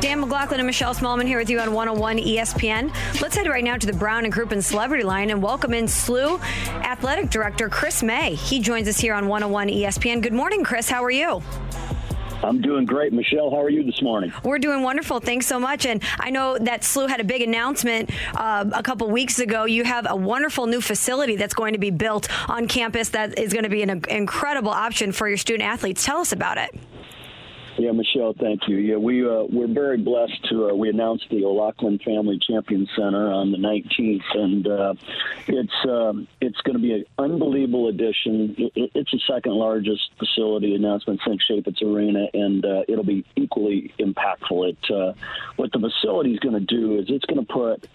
Dan McLaughlin and Michelle Smallmon here with you on 101 ESPN. Let's head right now to the Brown and Crouppen Celebrity Line and welcome in SLU Athletic Director Chris May. He joins us here on 101 ESPN. Good morning, Chris. How are you? I'm doing great. Michelle, how are you this morning? We're doing wonderful. Thanks so much. And I know that SLU had a big announcement uh, a couple weeks ago. You have a wonderful new facility that's going to be built on campus that is going to be an incredible option for your student athletes. Tell us about it. Yeah, Michelle, thank you. Yeah, we uh, we're very blessed to uh, we announced the O'Loughlin Family Champion Center on the 19th, and uh, it's um, it's going to be an unbelievable addition. It, it's the second largest facility announcement since Chaifetz Arena, and uh, it'll be equally impactful. It uh, what the facility is going to do is it's going to put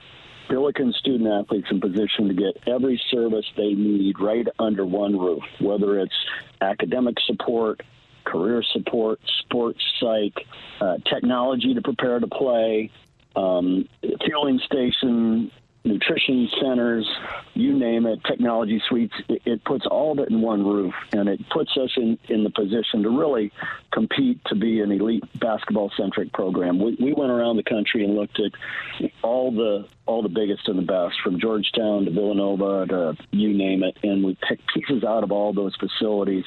Billiken student athletes in position to get every service they need right under one roof, whether it's academic support, career support, sports psych, uh, technology to prepare to play, um, fueling station, nutrition centers, you name it, technology suites. It, it, puts all of it in one roof, and it puts us in, in the position to really compete to be an elite basketball centric program. We, we went around the country and looked at all the all the biggest and the best, from Georgetown to Villanova to you name it, and we picked pieces out of all those facilities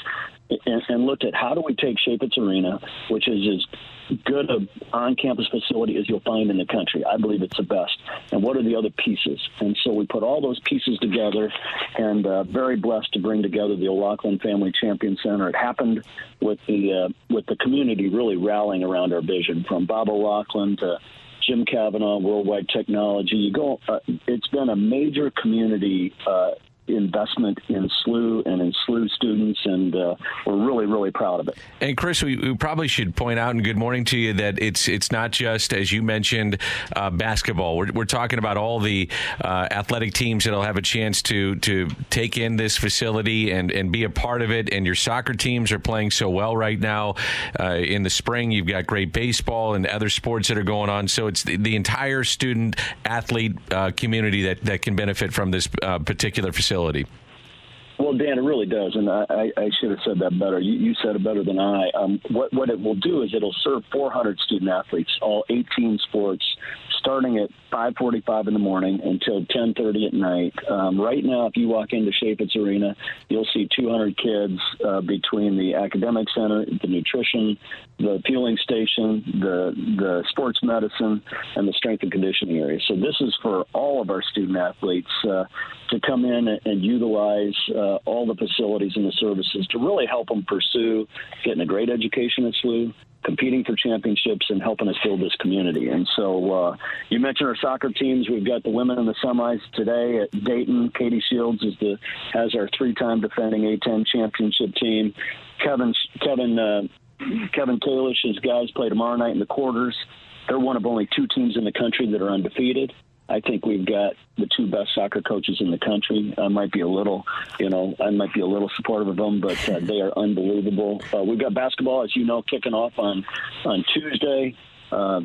and, and looked at how do we take Chaifetz Arena, which is as good a on-campus facility as you'll find in the country. I believe it's the best. And what are the other pieces? And so we put all those pieces together, and uh, very blessed to bring together the O'Loughlin Family Champion Center. It happened with the uh, with the community really rallying around our vision, from Bob O'Loughlin to Jim Kavanaugh, Worldwide Technology. You go. Uh, it's been a major community uh, investment in SLU and in SLU students, and uh, we're really, really proud of it. And Chris, we, we, probably should point out, and good morning to you, that it's it's not just as you mentioned uh, basketball. We're, we're talking about all the uh, athletic teams that'll have a chance to to take in this facility and and be a part of it. And your soccer teams are playing so well right now. Uh, in the spring, you've got great baseball and other sports that are going on. So it's the, the entire student athlete uh, community that that can benefit from this uh, particular facility Well, Dan, it really does, and I, I should have said that better. You, you said it better than I. Um, what what it will do is it'll serve 400 student athletes, all 18 sports, starting at 5:45 in the morning until 10:30 at night. Um, right now, if you walk into Chaifetz Arena, you'll see 200 kids uh, between the academic center, the nutrition, the fueling station, the the sports medicine, and the strength and conditioning area. So this is for all of our student athletes uh, to come in and, utilize uh, all the facilities and the services to really help them pursue getting a great education at SLU, competing for championships and helping us build this community. And so uh, you mentioned our soccer teams. We've got the women in the semis today at Dayton. Katie Shields is the has our three-time defending A10 championship team. Kevin Kevin uh, Kevin Kalish's guys play tomorrow night in the quarters. They're one of only two teams in the country that are undefeated. I think we've got the two best soccer coaches in the country. I might be a little, you know, I might be a little supportive of them, but uh, they are unbelievable. Uh, we've got basketball, as you know, kicking off on on Tuesday uh,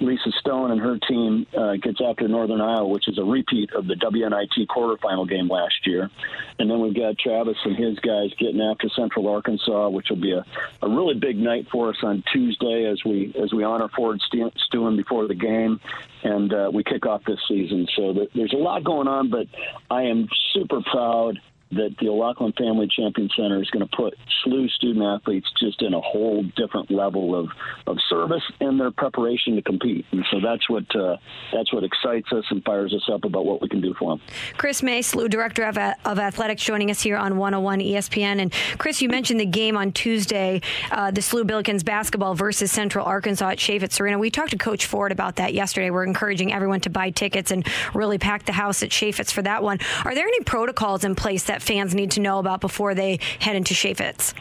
Lisa Stone and her team uh, gets after Northern Iowa, which is a repeat of the WNIT quarterfinal game last year. And then we've got Travis and his guys getting after Central Arkansas, which will be a, a really big night for us on Tuesday as we as we honor Ford Stuen before the game, and uh, we kick off this season. So there's a lot going on, but I am super proud that the O'Loughlin Family Champion Center is going to put SLU student athletes just in a whole different level of, of service and their preparation to compete. And so that's what uh, that's what excites us and fires us up about what we can do for them. Chris May, SLU Director of, of Athletics, joining us here on 101 ESPN. And Chris, you mentioned the game on Tuesday, uh, the SLU Billikens basketball versus Central Arkansas at Chaifetz Arena. We talked to Coach Ford about that yesterday. We're encouraging everyone to buy tickets and really pack the house at Chaifetz for that one. Are there any protocols in place that fans need to know about before they head into Chaifetz?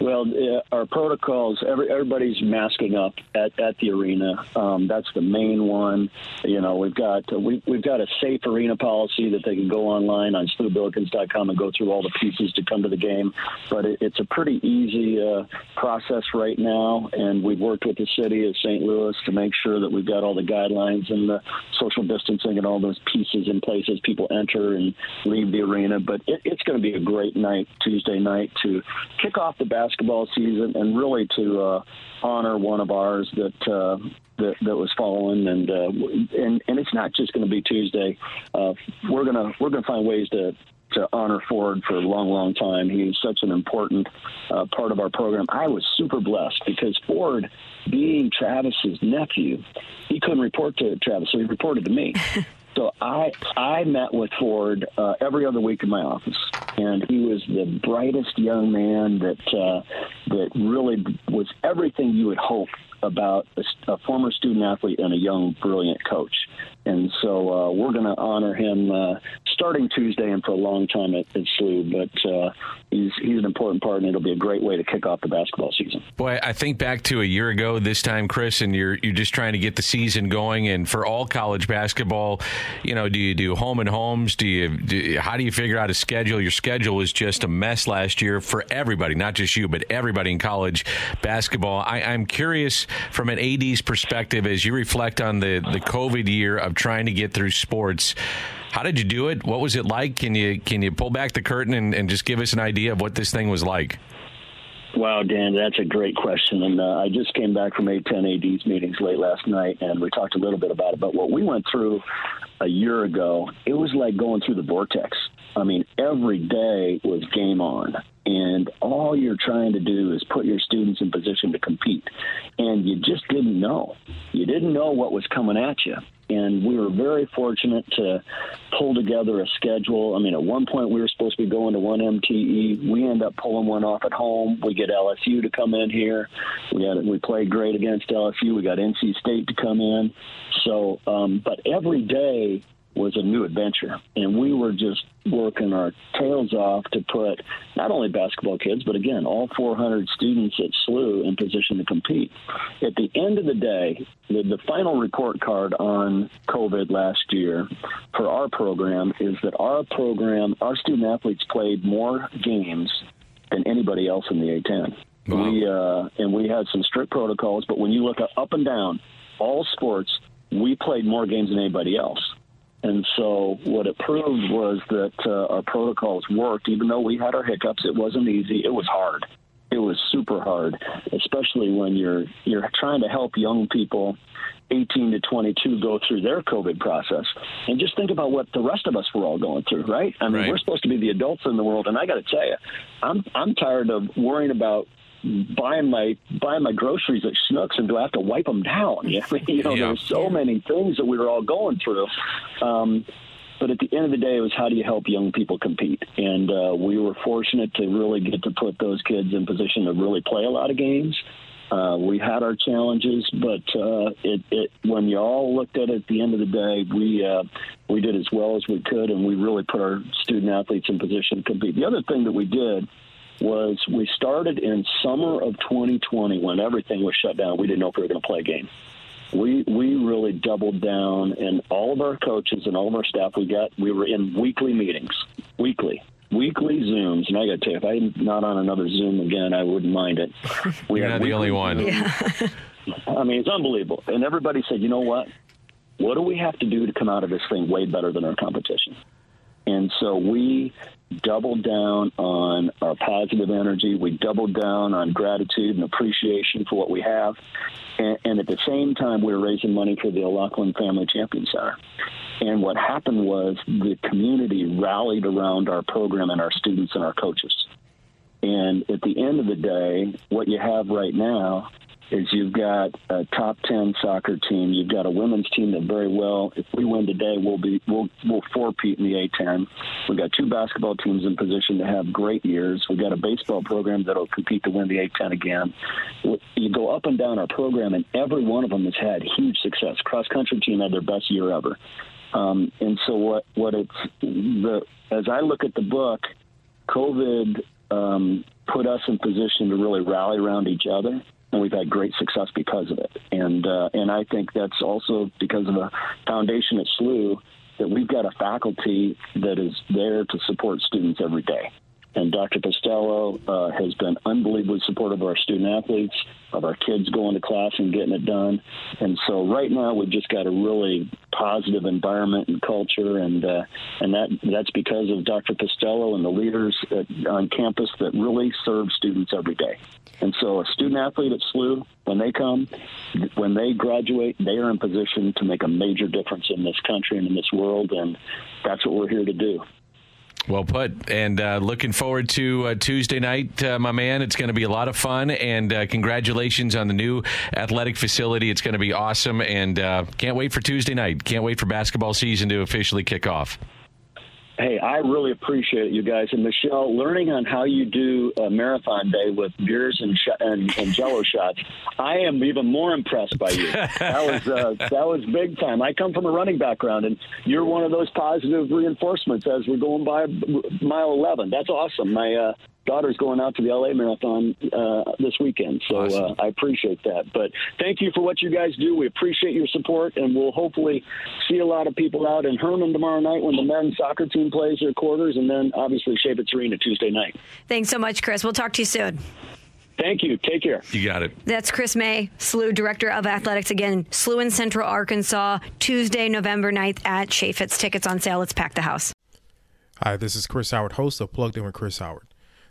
Well, uh, our protocols, every, everybody's masking up at, at the arena. Um, that's the main one. You know, we've got we, we've got a safe arena policy that they can go online on slubillikens.com and go through all the pieces to come to the game. But it, it's a pretty easy uh, process right now, and we've worked with the city of St. Louis to make sure that we've got all the guidelines and the social distancing and all those pieces in place as people enter and leave the arena. But it, it's going to be a great night Tuesday night to kick off the basketball season and really to uh, honor one of ours that uh, that, that was fallen and uh, and and it's not just going to be Tuesday. Uh, we're gonna we're gonna find ways to to honor Ford for a long, long time. He such an important uh, part of our program. I was super blessed because Ford, being Travis's nephew, he couldn't report to Travis, so he reported to me. So I I met with Ford uh, every other week in my office, and he was the brightest young man that uh, that really was everything you would hope about a, a former student athlete and a young, brilliant coach. And so uh, we're going to honor him uh, starting Tuesday and for a long time at, at SLU. But uh, he's he's an important part, and it'll be a great way to kick off the basketball season. Boy, I think back to a year ago this time, Chris, and you're you're just trying to get the season going. And for all college basketball, you know, do you do home and homes? Do you, do how do you figure out a schedule? Your schedule was just a mess last year for everybody, not just you, but everybody in college basketball. I, I'm curious from an AD's perspective as you reflect on the the COVID year of trying to get through sports. How did you do it? What was it like? Can you can you pull back the curtain and, and just give us an idea of what this thing was like? Wow, Dan, that's a great question. And uh, I just came back from A10 AD's meetings late last night, and we talked a little bit about it. But what we went through a year ago, it was like going through the vortex. I mean, every day was game on. And all you're trying to do is put your students in position to compete. And you just didn't know. You didn't know what was coming at you and we were very fortunate to pull together a schedule. I mean, at one point we were supposed to be going to one MTE. We end up pulling one off at home. We get LSU to come in here. We had we played great against LSU. We got NC State to come in. So, um, but every day was a new adventure. And we were just working our tails off to put not only basketball kids, but again, all 400 students at SLU in position to compete. At the end of the day, the, the final report card on COVID last year for our program is that our program, our student athletes played more games than anybody else in the A10. Wow. We uh, and we had some strict protocols, but when you look up and down all sports, we played more games than anybody else. And so what it proved was that uh, our protocols worked. Even though we had our hiccups, it wasn't easy. It was hard. It was super hard, especially when you're you're trying to help young people 18 to 22 go through their COVID process. And just think about what the rest of us were all going through, right? I mean, right. we're supposed to be the adults in the world, and I got to tell you, I'm I'm tired of worrying about buying my buying my groceries at Schnucks and do I have to wipe them down? You know, you know yeah. there's so many things that we were all going through. Um, but at the end of the day, it was how do you help young people compete? And uh, we were fortunate to really get to put those kids in position to really play a lot of games. Uh, we had our challenges, but uh, it, it, when you all looked at it at the end of the day, we uh, we did as well as we could, and we really put our student athletes in position to compete. The other thing that we did was we started in summer of 2020 when everything was shut down. We didn't know if we were going to play a game. We we really doubled down, and all of our coaches and all of our staff we got we were in weekly meetings, weekly weekly Zooms, and I got to tell you, if I'm not on another Zoom again, I wouldn't mind it. We You're not the only one. Yeah. I mean, it's unbelievable. And everybody said, you know what? What do we have to do to come out of this thing way better than our competition? And so we doubled down on our positive energy. We doubled down on gratitude and appreciation for what we have. And, and at the same time, we were raising money for the O'Loughlin Family Champion Center. And what happened was the community rallied around our program and our students and our coaches. And at the end of the day, what you have right now is you've got a top 10 soccer team. You've got a women's team that very well, if we win today, we'll be we'll we'll four-peat in the A10. We've got two basketball teams in position to have great years. We've got a baseball program that'll compete to win the A10 again. You go up and down our program, and every one of them has had huge success. Cross country team had their best year ever. Um, and so what what it's the as I look at the book, COVID um, put us in position to really rally around each other and we've had great success because of it. And uh, and I think that's also because of the foundation at SLU that we've got a faculty that is there to support students every day. And Dr. Pestello uh, has been unbelievably supportive of our student athletes, of our kids going to class and getting it done. And so right now we've just got a really positive environment and culture, and uh, and that that's because of Dr. Pestello and the leaders at, on campus that really serve students every day. And so a student athlete at SLU, when they come, when they graduate, they are in position to make a major difference in this country and in this world, and that's what we're here to do. Well put. And uh, looking forward to uh, Tuesday night, uh, my man. It's going to be a lot of fun. And uh, congratulations on the new athletic facility. It's going to be awesome. And uh, can't wait for Tuesday night. Can't wait for basketball season to officially kick off. Hey, I really appreciate you guys. And Michelle, learning on how you do a marathon day with beers and sh- and, and Jello shots, I am even more impressed by you. That was uh, that was big time. I come from a running background, and you're one of those positive reinforcements as we're going by mile 11. That's awesome. My uh, daughter's going out to the LA Marathon uh, this weekend, so uh, awesome. uh, I appreciate that. But thank you for what you guys do. We appreciate your support, and we'll hopefully see a lot of people out in Hermann tomorrow night when the men's soccer team plays their quarters, and then obviously Chaifetz Arena Tuesday night. Thanks so much, Chris. We'll talk to you soon. Thank you. Take care. You got it. That's Chris May, SLU Director of Athletics. Again, SLU in Central Arkansas, Tuesday, November 9th at Chaifetz. Tickets on sale. Let's pack the house. Hi, this is Chris Howard, host of Plugged In with Chris Howard.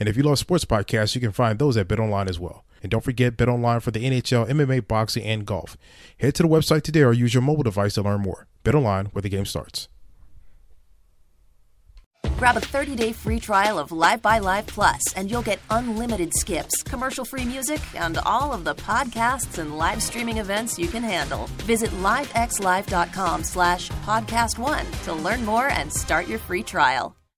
And if you love sports podcasts, you can find those at BetOnline as well. And don't forget BetOnline for the NHL, MMA, boxing, and golf. Head to the website today or use your mobile device to learn more. BetOnline, where the game starts. Grab a 30-day free trial of LiveXLive Plus, and you'll get unlimited skips, commercial-free music, and all of the podcasts and live streaming events you can handle. Visit livexlive.com slash podcast one to learn more and start your free trial.